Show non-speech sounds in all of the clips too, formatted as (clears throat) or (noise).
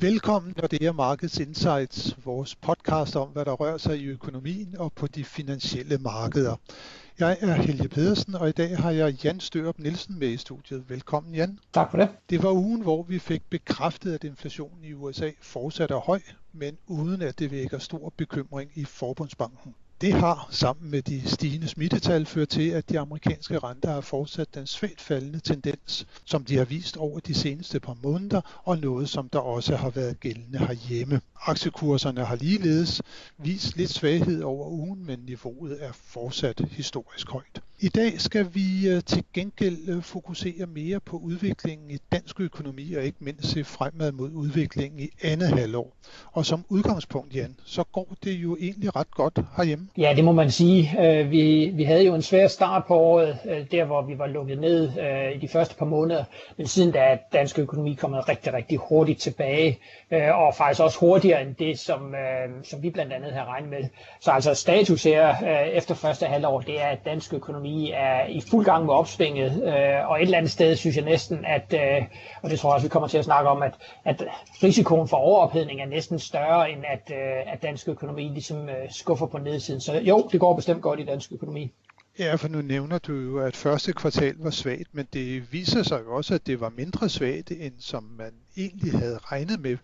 Velkommen, når det er Markets Insights, vores podcast om, hvad der rører sig i økonomien og på de finansielle markeder. Jeg er Helge Pedersen, og i dag har jeg Jan Størup Nielsen med i studiet. Velkommen, Jan. Tak for det. Det var ugen, hvor vi fik bekræftet, at inflationen i USA fortsat er høj, men uden at det vækker stor bekymring i Forbundsbanken. Det har sammen med de stigende smittetal ført til, at de amerikanske renter har fortsat den svagt faldende tendens, som de har vist over de seneste par måneder, og noget som der også har været gældende herhjemme. Aktiekurserne har ligeledes vist lidt svaghed over ugen, men niveauet er fortsat historisk højt. I dag skal vi øh, til gengæld øh, fokusere mere på udviklingen i dansk økonomi og ikke mindst se fremad mod udviklingen i andet halvår. Og som udgangspunkt, Jan, så går det jo egentlig ret godt herhjemme. Ja, det må man sige. Øh, vi, vi havde jo en svær start på året, øh, der hvor vi var lukket ned øh, i de første par måneder. Men siden da er dansk økonomi kommet rigtig, rigtig hurtigt tilbage, og faktisk også hurtigere end det, som, som vi blandt andet har regnet med. Så altså status her efter første halvår, det er, at dansk økonomi er i fuld gang med opsvinget, og et eller andet sted synes jeg næsten, at, og det tror jeg også, vi kommer til at snakke om, at, at risikoen for overophedning er næsten større, end at, at dansk økonomi ligesom skuffer på nedsiden. Så jo, det går bestemt godt i dansk økonomi. Ja, for nu nævner du jo, at første kvartal var svagt, men det viser sig jo også, at det var mindre svagt, end som man egentlig havde regnet med.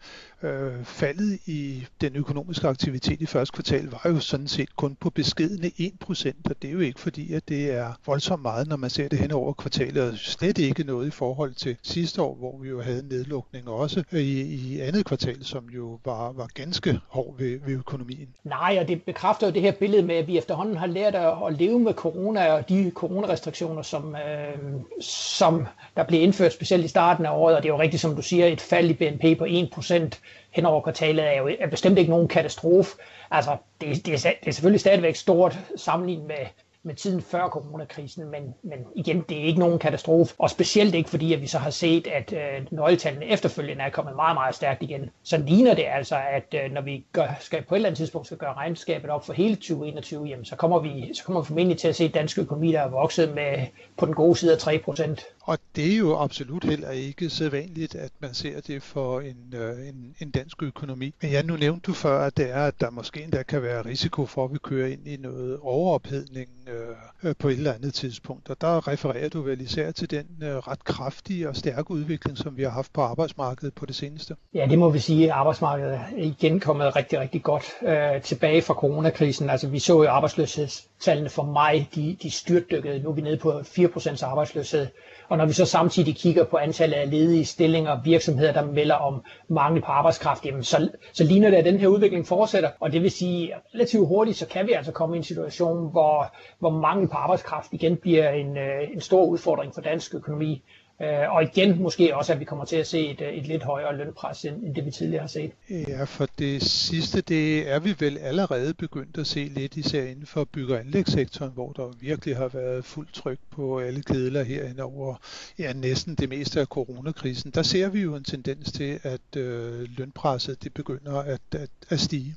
Øh, faldet i den økonomiske aktivitet i første kvartal var jo sådan set kun på beskedende 1%, og det er jo ikke fordi, at det er voldsomt meget, når man ser det hen over kvartalet, og slet ikke noget i forhold til sidste år, hvor vi jo havde nedlukning også øh, i, i andet kvartal, som jo var, var ganske hård ved, ved økonomien. Nej, og det bekræfter jo det her billede med, at vi efterhånden har lært at, at leve med corona og de coronarestriktioner, som, øh, som der blev indført specielt i starten af året, og det er jo rigtigt, som du siger, et fald i BNP på 1% hen over kvartalet er jo er bestemt ikke nogen katastrofe. Altså, det, det, er, det er selvfølgelig stadigvæk stort sammenlignet med, med tiden før coronakrisen, men, men igen, det er ikke nogen katastrofe, og specielt ikke fordi, at vi så har set, at øh, nøgletallene efterfølgende er kommet meget, meget stærkt igen. Så ligner det altså, at øh, når vi gør, skal på et eller andet tidspunkt skal gøre regnskabet op for hele 2021, jamen, så kommer vi så kommer vi formentlig til at se dansk økonomi, der er vokset med på den gode side af 3 procent. Og det er jo absolut heller ikke sædvanligt, at man ser det for en, øh, en, en dansk økonomi. Men ja, nu nævnte du før, at det er, at der måske endda kan være risiko for, at vi kører ind i noget overophedning øh, øh, på et eller andet tidspunkt. Og der refererer du vel især til den øh, ret kraftige og stærke udvikling, som vi har haft på arbejdsmarkedet på det seneste. Ja, det må vi sige. Arbejdsmarkedet er igen kommet rigtig, rigtig godt øh, tilbage fra coronakrisen. Altså vi så jo arbejdsløshedstallene for mig, de, de styrtdykkede. Nu er vi nede på 4% arbejdsløshed. Og når vi så samtidig kigger på antallet af ledige stillinger og virksomheder, der melder om mangel på arbejdskraft, jamen så, så ligner det, at den her udvikling fortsætter. Og det vil sige, at relativt hurtigt, så kan vi altså komme i en situation, hvor, hvor mangel på arbejdskraft igen bliver en, øh, en stor udfordring for dansk økonomi. Øh, og igen måske også, at vi kommer til at se et, et lidt højere lønpres, end det vi tidligere har set. Ja, for det sidste, det er vi vel allerede begyndt at se lidt, især inden for bygge- og anlægssektoren, hvor der virkelig har været fuldt tryk på alle kedler herhen over ja, næsten det meste af coronakrisen. Der ser vi jo en tendens til, at øh, lønpresset det begynder at, at, at stige.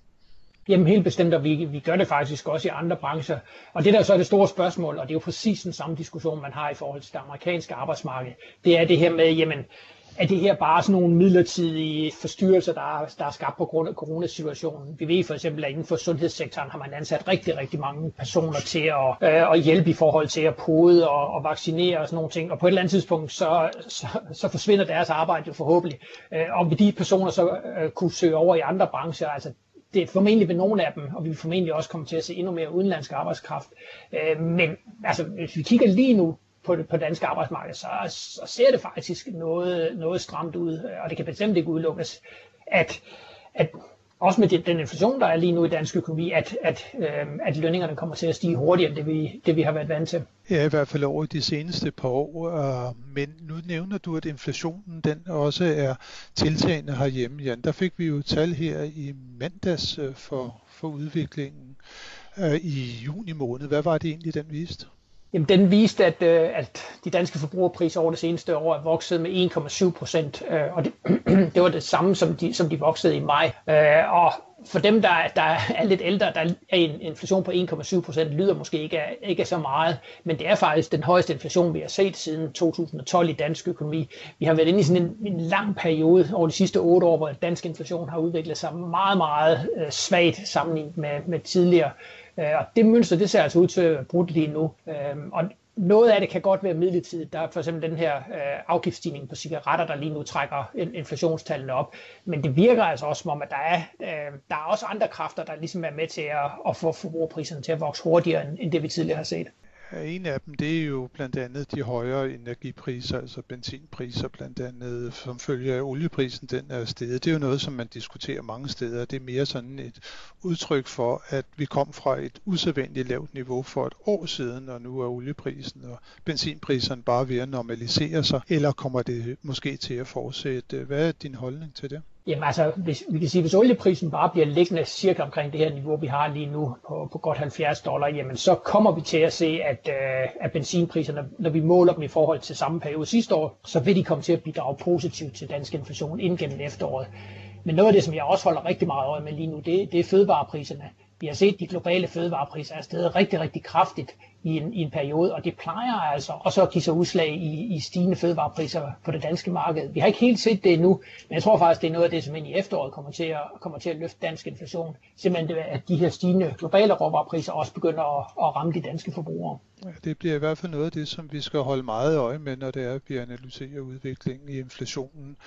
Jamen helt bestemt, og vi, vi gør det faktisk også i andre brancher. Og det der så er det store spørgsmål, og det er jo præcis den samme diskussion, man har i forhold til det amerikanske arbejdsmarked, det er det her med, jamen, er det her bare sådan nogle midlertidige forstyrrelser, der er, der er skabt på grund af coronasituationen. Vi ved for eksempel, at inden for sundhedssektoren har man ansat rigtig, rigtig mange personer til at, øh, at hjælpe i forhold til at pode og, og vaccinere og sådan nogle ting. Og på et eller andet tidspunkt, så, så, så forsvinder deres arbejde jo forhåbentlig. Øh, og vil de personer så øh, kunne søge over i andre brancher, altså det er formentlig ved nogle af dem, og vi vil formentlig også komme til at se endnu mere udenlandsk arbejdskraft. Øh, men altså, hvis vi kigger lige nu på det på danske arbejdsmarked, så, så ser det faktisk noget, noget stramt ud, og det kan bestemt ikke udelukkes, at, at også med den inflation, der er lige nu i dansk økonomi, at, at, øh, at lønningerne kommer til at stige hurtigere end det vi, det, vi har været vant til. Ja, i hvert fald over de seneste par år. Øh, men nu nævner du, at inflationen den også er tiltagende herhjemme. Jan, der fik vi jo tal her i mandags øh, for, for udviklingen øh, i juni måned. Hvad var det egentlig, den viste? Jamen, den viste, at, øh, at de danske forbrugerpriser over det seneste år er vokset med 1,7 procent, øh, og det, (clears throat) det var det samme, som de, som de voksede i maj. Øh, og for dem, der, der er lidt ældre, der er en inflation på 1,7 procent, lyder måske ikke af, ikke så meget, men det er faktisk den højeste inflation, vi har set siden 2012 i dansk økonomi. Vi har været inde i sådan en, en lang periode over de sidste otte år, hvor dansk inflation har udviklet sig meget, meget øh, svagt sammenlignet med, med tidligere. Øh, og det mønster, det ser altså ud til at brudt lige nu. Øh, og noget af det kan godt være midlertidigt. Der er for eksempel den her øh, afgiftsstigning på cigaretter, der lige nu trækker inflationstallene op. Men det virker altså også som om, at der er, øh, der er også andre kræfter, der ligesom er med til at, at få forbrugerpriserne til at vokse hurtigere, end, end det vi tidligere har set. En af dem, det er jo blandt andet de højere energipriser, altså benzinpriser blandt andet, som følger af olieprisen, den er steget. Det er jo noget, som man diskuterer mange steder. Det er mere sådan et udtryk for, at vi kom fra et usædvanligt lavt niveau for et år siden, og nu er olieprisen og benzinpriserne bare ved at normalisere sig, eller kommer det måske til at fortsætte? Hvad er din holdning til det? Jamen altså, hvis, vi kan sige, hvis olieprisen bare bliver liggende cirka omkring det her niveau, vi har lige nu på, på godt 70 dollar, jamen så kommer vi til at se, at, øh, at benzinpriserne, når vi måler dem i forhold til samme periode sidste år, så vil de komme til at bidrage positivt til dansk inflation ind gennem efteråret. Men noget af det, som jeg også holder rigtig meget øje med lige nu, det, det er fødevarepriserne. Vi har set, at de globale fødevarepriser er steget rigtig, rigtig kraftigt i en, i en periode, og det plejer altså også at give sig udslag i, i stigende fødevarepriser på det danske marked. Vi har ikke helt set det endnu, men jeg tror faktisk, det er noget af det, som ind i efteråret kommer til at, kommer til at løfte dansk inflation. Simpelthen det, at de her stigende globale råvarepriser også begynder at, at ramme de danske forbrugere. Ja, det bliver i hvert fald noget af det, som vi skal holde meget øje med, når det er, at vi analyserer udviklingen i inflationen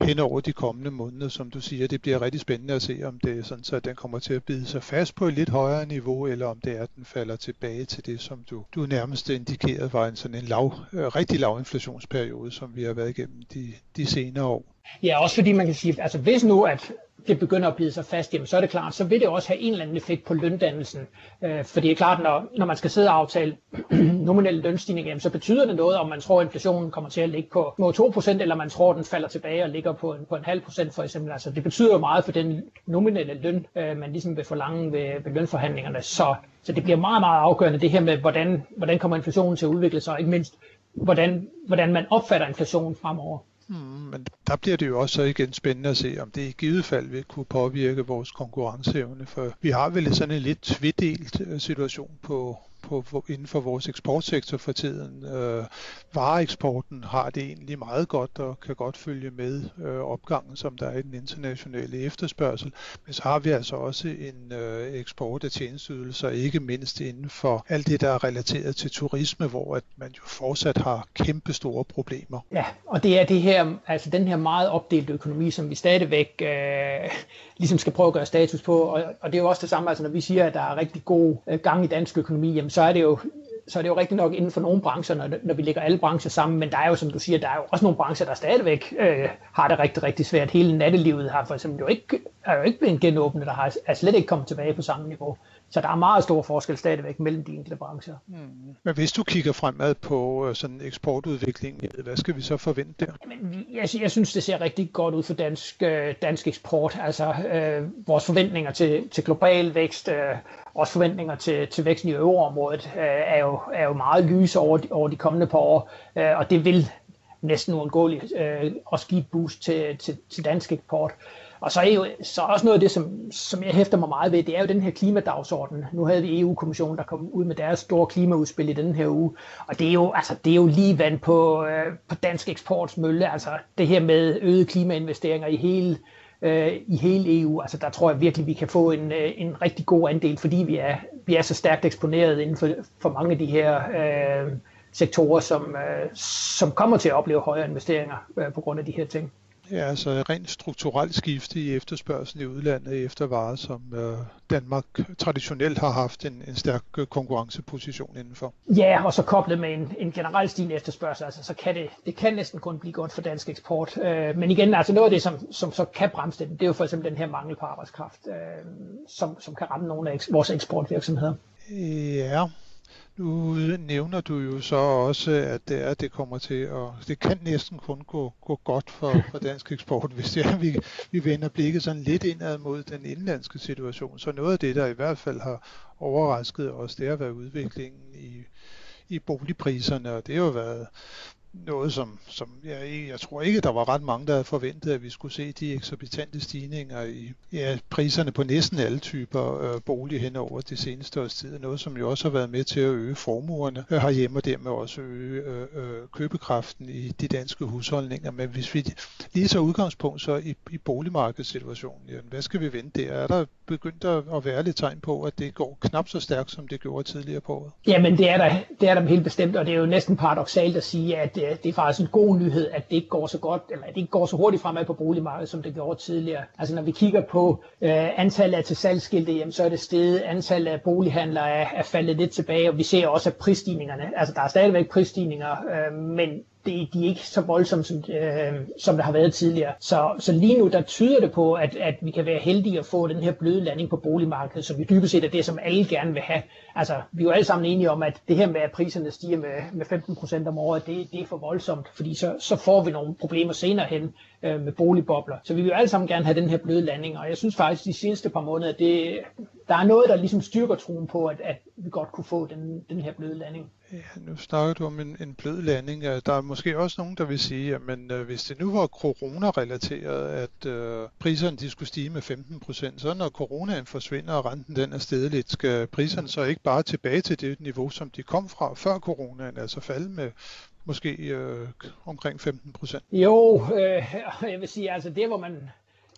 hen over de kommende måneder. Som du siger, det bliver rigtig spændende at se, om det er sådan, så den kommer til at bide sig fast på et lidt højere niveau, eller om det er, at den falder tilbage til det, som du, du nærmest indikerede var en sådan en lav, øh, rigtig lav inflationsperiode, som vi har været igennem de, de senere år. Ja, også fordi man kan sige, altså hvis nu at det begynder at bide sig fast, jamen, så er det klart, så vil det også have en eller anden effekt på løndannelsen. Øh, for det er klart, når, når man skal sidde og aftale (clears throat) nominelle lønstigning, jamen, så betyder det noget, om man tror, at inflationen kommer til at ligge på 2%, eller man tror, at den falder tilbage og ligger på en, på en halv procent for eksempel. Altså, det betyder jo meget for den nominelle løn, øh, man ligesom vil forlange ved, ved lønforhandlingerne. Så, så det bliver meget, meget afgørende det her med, hvordan, hvordan kommer inflationen til at udvikle sig, og ikke mindst, hvordan, hvordan man opfatter inflationen fremover. Mm, men der bliver det jo også så igen spændende at se, om det i givet fald vil kunne påvirke vores konkurrenceevne, for vi har vel sådan en lidt tvidelt øh, situation på, på, inden for vores eksportsektor for tiden. Øh, vareeksporten har det egentlig meget godt og kan godt følge med øh, opgangen, som der er i den internationale efterspørgsel. Men så har vi altså også en øh, eksport af tjenesteydelser, ikke mindst inden for alt det, der er relateret til turisme, hvor at man jo fortsat har kæmpe store problemer. Ja, og det er det her, altså den her meget opdelte økonomi, som vi stadigvæk øh, ligesom skal prøve at gøre status på. Og, og det er jo også det samme, altså når vi siger, at der er rigtig god øh, gang i dansk økonomi, jamen så er det jo så er det jo rigtigt nok inden for nogle brancher, når, når vi lægger alle brancher sammen, men der er jo, som du siger, der er jo også nogle brancher, der stadigvæk øh, har det rigtig, rigtig svært. Hele nattelivet har for eksempel jo ikke, er jo ikke blevet genåbnet, der har, er slet ikke kommet tilbage på samme niveau. Så der er meget stor forskel stadigvæk mellem de enkelte brancher. Mm. Men hvis du kigger fremad på øh, sådan eksportudvikling, hvad skal vi så forvente der? Jamen, jeg, jeg synes, det ser rigtig godt ud for dansk, øh, dansk eksport. Altså øh, vores forventninger til, til global vækst, øh, vores forventninger til, til væksten i øvreområdet øh, er, jo, er jo meget lyse over de, over de kommende par år, øh, og det vil næsten uundgåeligt øh, også give et boost til, til, til dansk eksport. Og så er jo så er også noget af det, som, som jeg hæfter mig meget ved, det er jo den her klimadagsorden. Nu havde vi EU-kommissionen, der kom ud med deres store klimaudspil i den her uge, og det er jo, altså, det er jo lige vand på, øh, på dansk eksportsmølle, altså det her med øgede klimainvesteringer i hele, øh, i hele EU. Altså der tror jeg virkelig, vi kan få en, øh, en rigtig god andel, fordi vi er, vi er så stærkt eksponeret inden for, for mange af de her øh, sektorer, som, øh, som kommer til at opleve højere investeringer øh, på grund af de her ting. Ja, altså rent strukturelt skifte i efterspørgsel i udlandet efter varer, som øh, Danmark traditionelt har haft en, en stærk øh, konkurrenceposition indenfor. Ja, og så koblet med en, en generelt stigende efterspørgsel, altså, så kan det, det kan næsten kun blive godt for dansk eksport. Øh, men igen, altså noget af det, som, som så kan bremse det, det er jo for eksempel den her mangel på arbejdskraft, øh, som, som kan ramme nogle af vores eksportvirksomheder. Ja, nu nævner du jo så også, at det, er, at det kommer til at, det kan næsten kun gå, gå godt for, (laughs) for dansk eksport, hvis det er, vi, vi vender blikket sådan lidt indad mod den indlandske situation. Så noget af det, der i hvert fald har overrasket os, det har været udviklingen i, i boligpriserne, og det har jo været noget, som, som jeg, jeg tror ikke, der var ret mange, der havde forventet, at vi skulle se de eksorbitante stigninger i ja, priserne på næsten alle typer øh, bolig hen over det seneste års tid. Noget, som jo også har været med til at øge formuerne øh, herhjemme, og dermed også øge øh, øh, købekraften i de danske husholdninger. Men hvis vi lige så udgangspunkt så i, i boligmarkedssituationen, jamen, hvad skal vi vente der? Er der begyndt at være lidt tegn på, at det går knap så stærkt, som det gjorde tidligere på året? Jamen det er der, det er der helt bestemt, og det er jo næsten paradoxalt at sige, at øh, det er faktisk en god nyhed, at det ikke går så godt, eller at det ikke går så hurtigt fremad på boligmarkedet, som det gjorde tidligere. Altså når vi kigger på øh, antallet af til salgsskilte, jamen, så er det steget, antallet af bolighandlere er, er faldet lidt tilbage, og vi ser også, at prisstigningerne, altså der er stadigvæk prisstigninger, øh, men det, de er ikke så voldsomme, som, øh, som der har været tidligere. Så, så lige nu, der tyder det på, at, at vi kan være heldige at få den her bløde landing på boligmarkedet, som vi dybest set er det, som alle gerne vil have. Altså, vi er jo alle sammen enige om, at det her med, at priserne stiger med, med 15% om året, det, det er for voldsomt, fordi så, så får vi nogle problemer senere hen øh, med boligbobler. Så vi vil jo alle sammen gerne have den her bløde landing, og jeg synes faktisk, de seneste par måneder, det, der er noget, der ligesom styrker troen på, at, at vi godt kunne få den, den her bløde landing. Ja, nu snakker du om en, en blød landing. Der er måske også nogen, der vil sige, at men, øh, hvis det nu var corona-relateret, at øh, priserne de skulle stige med 15 procent, så når coronaen forsvinder og renten den er stedet lidt, skal priserne så ikke bare tilbage til det niveau, som de kom fra før coronaen, altså falde med måske øh, omkring 15 procent? Jo, øh, (laughs) jeg vil sige, altså det, hvor man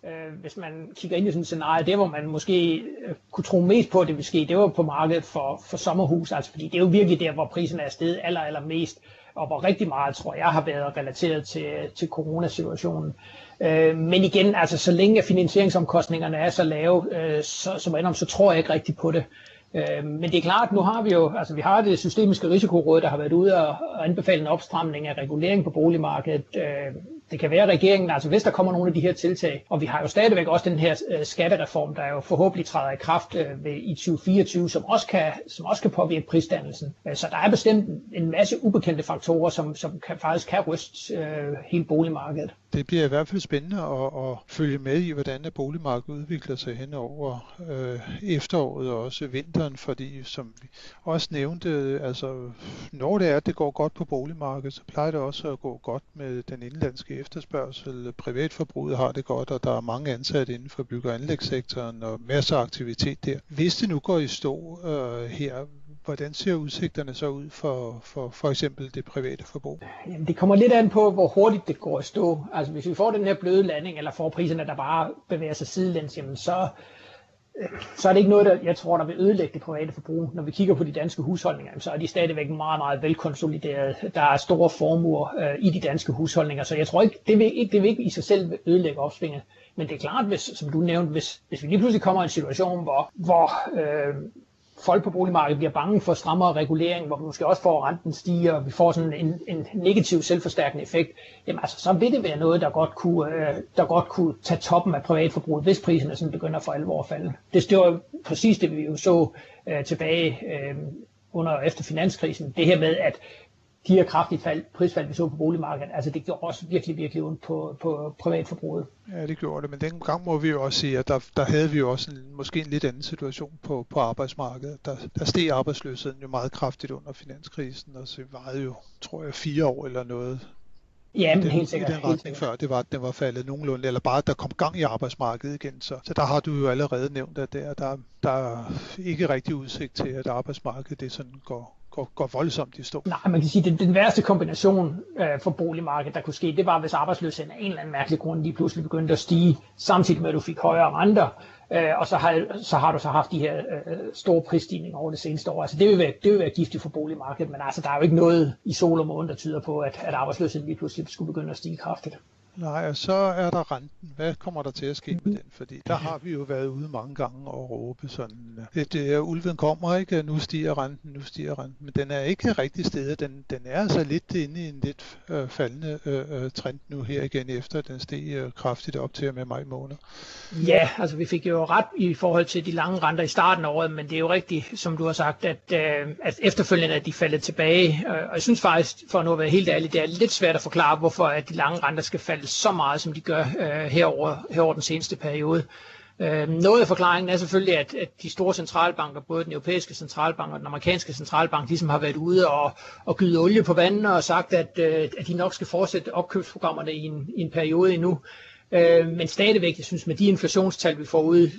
øh, hvis man kigger ind i sådan et scenarie, det hvor man måske øh, kunne tro mest på, at det ville ske, det var på markedet for, for sommerhus, altså fordi det er jo virkelig der, hvor prisen er steget aller, aller mest, og hvor rigtig meget, tror jeg, har været relateret til, til coronasituationen. Øh, men igen, altså så længe finansieringsomkostningerne er så lave, øh, så, som ender, så tror jeg ikke rigtigt på det. Øh, men det er klart, nu har vi jo, altså vi har det systemiske risikoråd, der har været ude og anbefale en opstramning af regulering på boligmarkedet. Øh, det kan være regeringen, altså hvis der kommer nogle af de her tiltag, og vi har jo stadigvæk også den her øh, skattereform, der jo forhåbentlig træder i kraft øh, ved, i 2024, som også, kan, som også kan påvirke prisdannelsen. Øh, så der er bestemt en masse ubekendte faktorer, som, som kan, faktisk kan ryste øh, hele boligmarkedet. Det bliver i hvert fald spændende at, at følge med i, hvordan boligmarkedet udvikler sig hen over øh, efteråret og også vinteren, fordi som vi også nævnte, altså når det er, at det går godt på boligmarkedet, så plejer det også at gå godt med den indlandske efterspørgsel. Privatforbruget har det godt, og der er mange ansatte inden for bygge- og anlægssektoren og masser af aktivitet der. Hvis det nu går i stå øh, her, hvordan ser udsigterne så ud for, for for eksempel det private forbrug? Jamen, det kommer lidt an på, hvor hurtigt det går i stå. Altså hvis vi får den her bløde landing, eller får priserne, der bare bevæger sig sidelæns, jamen så, så er det ikke noget, der, jeg tror, der vil ødelægge det private forbrug. Når vi kigger på de danske husholdninger, så er de stadigvæk meget, meget velkonsoliderede. Der er store formuer øh, i de danske husholdninger, så jeg tror ikke, det vil ikke, det vil ikke i sig selv ødelægge opsvinget. Men det er klart, hvis, som du nævnte, hvis, hvis vi lige pludselig kommer i en situation, hvor, hvor øh, folk på boligmarkedet bliver bange for strammere regulering, hvor vi måske også får renten stiger, og vi får sådan en, en negativ selvforstærkende effekt, jamen altså, så vil det være noget, der godt kunne, øh, der godt kunne tage toppen af privatforbruget, hvis priserne sådan begynder for alvor at falde. Det, det var præcis det, vi jo så øh, tilbage øh, under efter finanskrisen. Det her med, at de her kraftige fald, prisfald, vi så på boligmarkedet, altså det gjorde også virkelig, virkelig ondt på, på privatforbruget. Ja, det gjorde det, men den gang må vi jo også sige, at der, der havde vi jo også en, måske en lidt anden situation på, på arbejdsmarkedet. Der, der steg arbejdsløsheden jo meget kraftigt under finanskrisen, og så var det jo, tror jeg, fire år eller noget, Ja, men den, helt sikkert. I den retning før, det var, at den var faldet nogenlunde, eller bare, at der kom gang i arbejdsmarkedet igen. Så, så der har du jo allerede nævnt, at der, der, der er ikke rigtig udsigt til, at arbejdsmarkedet det sådan går, går, går voldsomt i stå. Nej, man kan sige, at den, den værste kombination øh, for boligmarkedet, der kunne ske, det var, hvis arbejdsløsheden af en eller anden mærkelig grund lige pludselig begyndte at stige, samtidig med, at du fik højere renter. Øh, og så har, så har du så haft de her øh, store prisstigninger over det seneste år. Altså det vil være, det vil være giftigt for boligmarkedet, men altså der er jo ikke noget i sol og måne, der tyder på, at, at arbejdsløsheden lige pludselig skulle begynde at stige kraftigt. Nej, og så er der renten. Hvad kommer der til at ske med den? Fordi der har vi jo været ude mange gange og råbe sådan, at det er, ulven kommer ikke, nu stiger renten, nu stiger renten. Men den er ikke rigtig stedet. Den, den er altså lidt inde i en lidt øh, faldende øh, øh trend nu her igen, efter den steg øh, kraftigt op til med maj måned. Ja, altså vi fik jo ret i forhold til de lange renter i starten af året, men det er jo rigtigt, som du har sagt, at, øh, at efterfølgende er de faldet tilbage. Øh, og jeg synes faktisk, for nu at være helt ærlig, det er lidt svært at forklare, hvorfor at de lange renter skal falde så meget, som de gør øh, herover, herover den seneste periode. Øh, noget af forklaringen er selvfølgelig, at, at de store centralbanker, både den europæiske centralbank og den amerikanske centralbank, ligesom har været ude og, og gyde olie på vandene og sagt, at, øh, at de nok skal fortsætte opkøbsprogrammerne i en, i en periode endnu. Øh, men stadigvæk, jeg synes, med de inflationstal, vi får ud,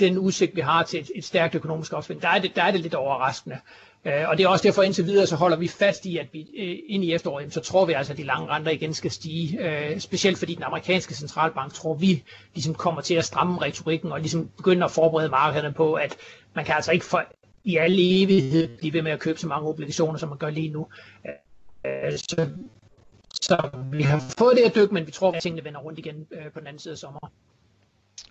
den udsigt, vi har til et, et stærkt økonomisk opsving, der er det, der er det lidt overraskende. Øh, Øh, og det er også derfor indtil videre, så holder vi fast i, at vi øh, ind i efteråret, så tror vi altså, at de lange renter igen skal stige. Øh, specielt fordi den amerikanske centralbank, tror vi, ligesom kommer til at stramme retorikken og ligesom begynde at forberede markederne på, at man kan altså ikke for, i al evighed blive ved med at købe så mange obligationer, som man gør lige nu. Så, så vi har fået det at dykke, men vi tror, at tingene vender rundt igen på den anden side af sommer.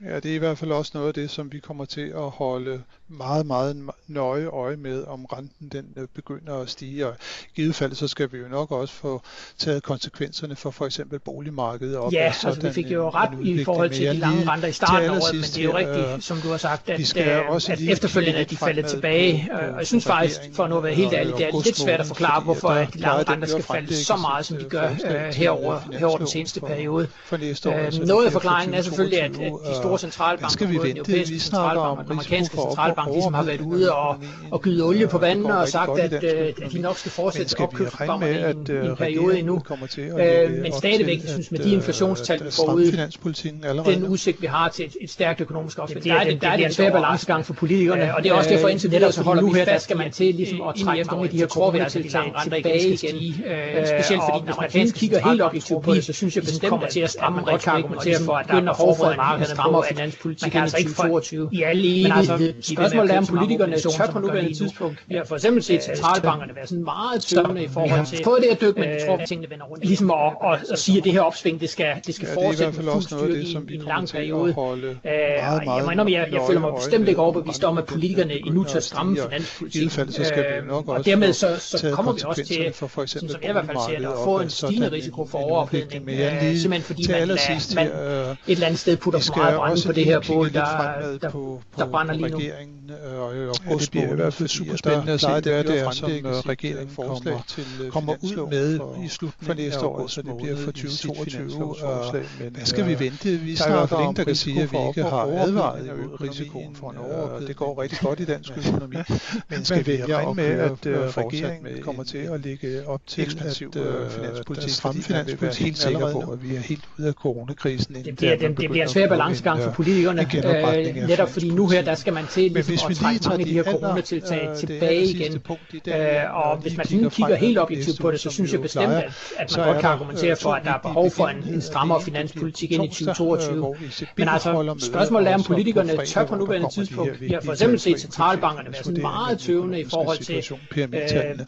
Ja, det er i hvert fald også noget af det, som vi kommer til at holde meget, meget nøje øje med, om renten den øh, begynder at stige. Og i givet fald, så skal vi jo nok også få taget konsekvenserne for for eksempel boligmarkedet op. Ja, altså vi fik jo ret i forhold til de lange renter i starten af året, men det er jo rigtigt, øh, som du har sagt, at, skal øh, også at efterfølgende er de faldet tilbage. Og jeg synes faktisk, for nu at være helt ærlig, det er lidt svært at forklare, hvorfor at de lange renter skal falde så meget, som de gør herover, herover den seneste periode. Noget af forklaringen er selvfølgelig, at de store centralbanker, skal vi vente? europæiske centralbank og den amerikanske centralbank, ligesom har været ude og, og gyde olie på vandene og sagt, at, øh, at de nok skal fortsætte opkøbsprogrammerne i en, i en øh, periode endnu. Øh, men stadigvæk, jeg synes, med de inflationstal, vi får ud, den udsigt, vi har til et, et stærkt økonomisk opsving, der er det, der er det en svær balancegang for politikerne, og det er også derfor indtil videre, så holder nu her, der skal man til ligesom at trække mange af de her coronatiltag tilbage igen, specielt fordi den amerikanske kigger helt objektivt på det, så synes jeg bestemt, at til at stramme retorikken og til at begynde at forberede markederne på, at finanspolitik i 2022. I alle evighed. Spørgsmålet er, om politikerne tør på nuværende tidspunkt. Vi har for eksempel set centralbankerne være sådan meget tøvende i forhold til... fået det at dykke, men jeg tror, at tingene vender rundt. Ligesom at, at, at sige, at det her opsving, det skal, det skal fortsætte med fuld styrke i, i en lang periode. Jeg må indrømme, jeg, jeg føler mig bestemt ikke overbevist om, at politikerne endnu tør stramme finanspolitikken. Og dermed så, så kommer vi også til, som jeg i hvert fald ser det, at få en stigende risiko for overophedning. Simpelthen fordi man, man et eller andet sted putter for meget brænde på det her bål, der, der, der brænder lige nu. Øh, og i august det bliver i hvert fald super spændende at se, hvad det er, som regeringen kommer, øh, kommer ud med i slutningen af år, så det bliver for 2022. Hvad skal vi øh, vente? Vi snakker om der kan sige, at vi ikke har advaret imod risikoen for en overophedning. Det går rigtig godt i dansk økonomi. (laughs) Men skal vi regne med, at regeringen kommer til at lægge op til ekspansiv finanspolitik, stramme finanspolitik, helt sikker på, at vi er helt ude af coronakrisen. Det bliver, det bliver en svær balancegang for politikerne, netop fordi nu her, der skal man til ligesom hvis vi lige tager de her coronatiltag øh, tilbage igen, øh, og hvis man sådan kigger helt objektivt på det, så synes jeg bestemt, at, at man godt kan argumentere for, at der er behov for en, en strammere finanspolitik ind i 2022. Men altså, spørgsmålet er, om politikerne tør på nuværende tidspunkt. Vi har for eksempel set centralbankerne være sådan meget tøvende i forhold til øh,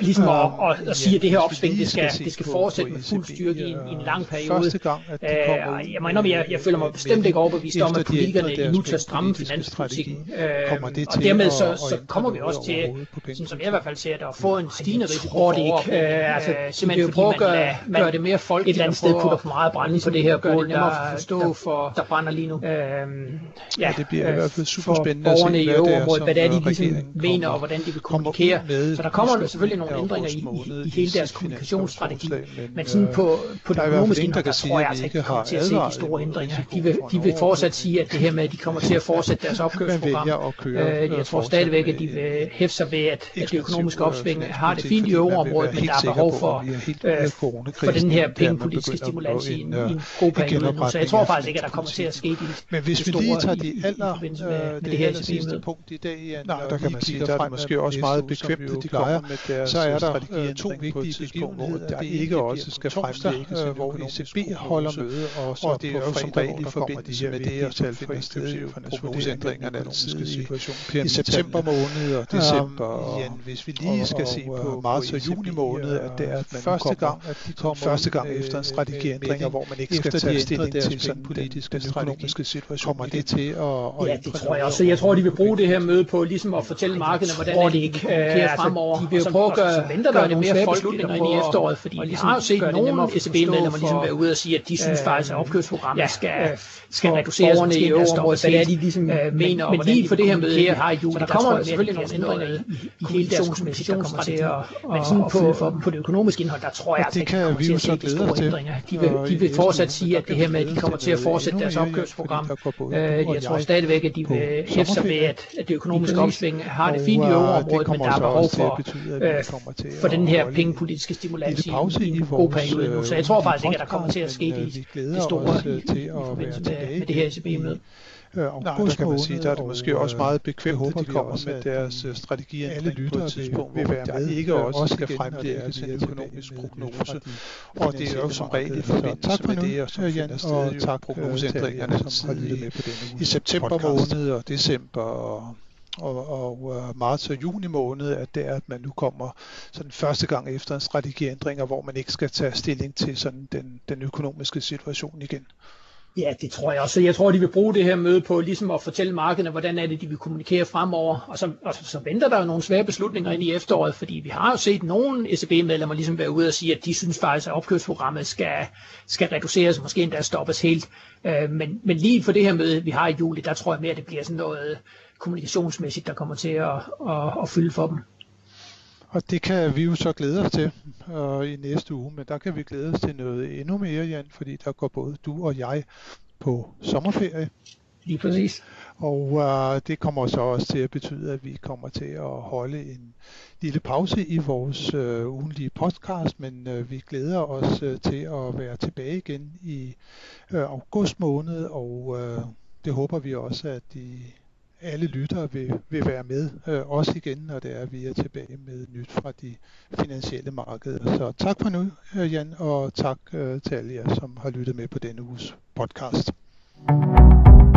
ligesom at, at, at sige, at det her opsving, det skal, det skal fortsætte med fuld styrke i en, i en lang periode. Øh, jeg mener, jeg, jeg føler mig bestemt ikke overbevist om, at politikerne nu tør stramme finanspolitikken. Øh, kommer det til og dermed så, så kommer vi også til, sådan som jeg i hvert fald ser det, at få en stigende risiko for det ikke. Øh, altså, simpelthen fordi man, gøre, man gør det mere folk et eller andet sted putter for meget brænde på det her bål, der, for forstå for, der brænder lige nu. Øhm, ja, det bliver i hvert fald super spændende at se, hvad det er, hvad det er, de ligesom mener, og hvordan de vil kommunikere. Så der kommer selvfølgelig nogle ændringer i, i, hele deres kommunikationsstrategi, men sådan på, på den økonomiske indre, der tror jeg altså ikke, kommer til at se de store ændringer. De vil, de vil fortsat sige, at det her med, at de kommer til at fortsætte deres opkøbsprogram, køre. Øh, jeg tror stadigvæk, at de vil hæfte sig ved, at, at det økonomiske opsving har det fint i euroområdet, men der er behov for, øh, for den her pengepolitiske stimulans i en, i en god periode nu. Så jeg tror faktisk ikke, at der kommer til at ske de Men hvis vi lige tager de aller, med, med det, her sidste punkt i dag, Nej, der kan man sige, der er det måske også meget bekvemt, at de plejer. Så er der to vigtige begivenheder, der ikke også skal fremlægges, hvor ECB holder møde, og så det er jo som regel i forbindelse med det, og tal finder sted i prognoseændringerne altid i, i september måned og december. Og, ja, hvis vi lige skal og, se på marts og juni måned, at det er første gang, at de kommer første gang efter en strategiændring, hvor man ikke skal tage stilling til sådan politisk den økonomiske situation, kommer det til at, Ja, det tror jeg også. Jeg tror, de vil bruge det her møde på ligesom at fortælle markederne, hvordan det ikke øh, fremover. De vil jo prøve at gøre, gøre det mere folkeligt ind i efteråret, fordi vi har jo set nogle ECB-medlemmer ligesom være ude og sige, at de synes faktisk, at opkøbsprogrammet skal, skal reduceres i øvrigt, hvad det er, de ligesom mener, og hvordan de for det her møde det, vi har i juli, der, der kommer selvfølgelig nogle ændringer i, i hele deres kommunikationsstrategi, men sådan på, for, på det økonomiske indhold, der tror jeg, at det kan vi jo så glæde os til. De vil, de vil fortsat sige, at det her med, at de kommer til at fortsætte deres opkøbsprogram. Jeg tror stadigvæk, at de vil hæfte sig ved, at det økonomiske opsving har det fint i euroområdet, men der er behov for, for den her pengepolitiske stimulans i en god periode nu. Så jeg tror faktisk ikke, at der kommer til at ske det store i forbindelse med det her ECB-møde øh, august måned, kan man sige, der er det måske og, også meget bekvemt, at de kommer med deres uh, strategi alle lytter på et tidspunkt, vil være med, ikke også skal fremlægge sin økonomisk prognose. Og det er jo som regel i forbindelse med det, og som finder sted jo prognoseændringerne i september måned og december og og, og uh, marts og juni måned, at det er, at man nu kommer sådan første gang efter en strategiændring, hvor man ikke skal tage stilling til sådan den, den økonomiske situation igen. Ja, det tror jeg også. Jeg tror, de vil bruge det her møde på ligesom at fortælle markederne, hvordan er det, de vil kommunikere fremover. Og så, og så venter der jo nogle svære beslutninger ind i efteråret, fordi vi har jo set nogle ECB-medlemmer ligesom være ude og sige, at de synes faktisk, at opkøbsprogrammet skal, skal reduceres, og måske endda stoppes helt. Øh, men, men lige for det her møde, vi har i juli, der tror jeg mere, at det bliver sådan noget kommunikationsmæssigt, der kommer til at, at, at fylde for dem. Og det kan vi jo så glæde os til øh, i næste uge, men der kan vi glæde os til noget endnu mere, Jan, fordi der går både du og jeg på sommerferie. Lige præcis. Og øh, det kommer så også til at betyde, at vi kommer til at holde en lille pause i vores øh, ugenlige podcast, men øh, vi glæder os øh, til at være tilbage igen i øh, august måned, og øh, det håber vi også, at de alle lyttere vil, vil være med, øh, også igen, når det er, at vi er tilbage med nyt fra de finansielle markeder. Så tak for nu, øh, Jan, og tak øh, til alle jer, som har lyttet med på denne uges podcast. thank you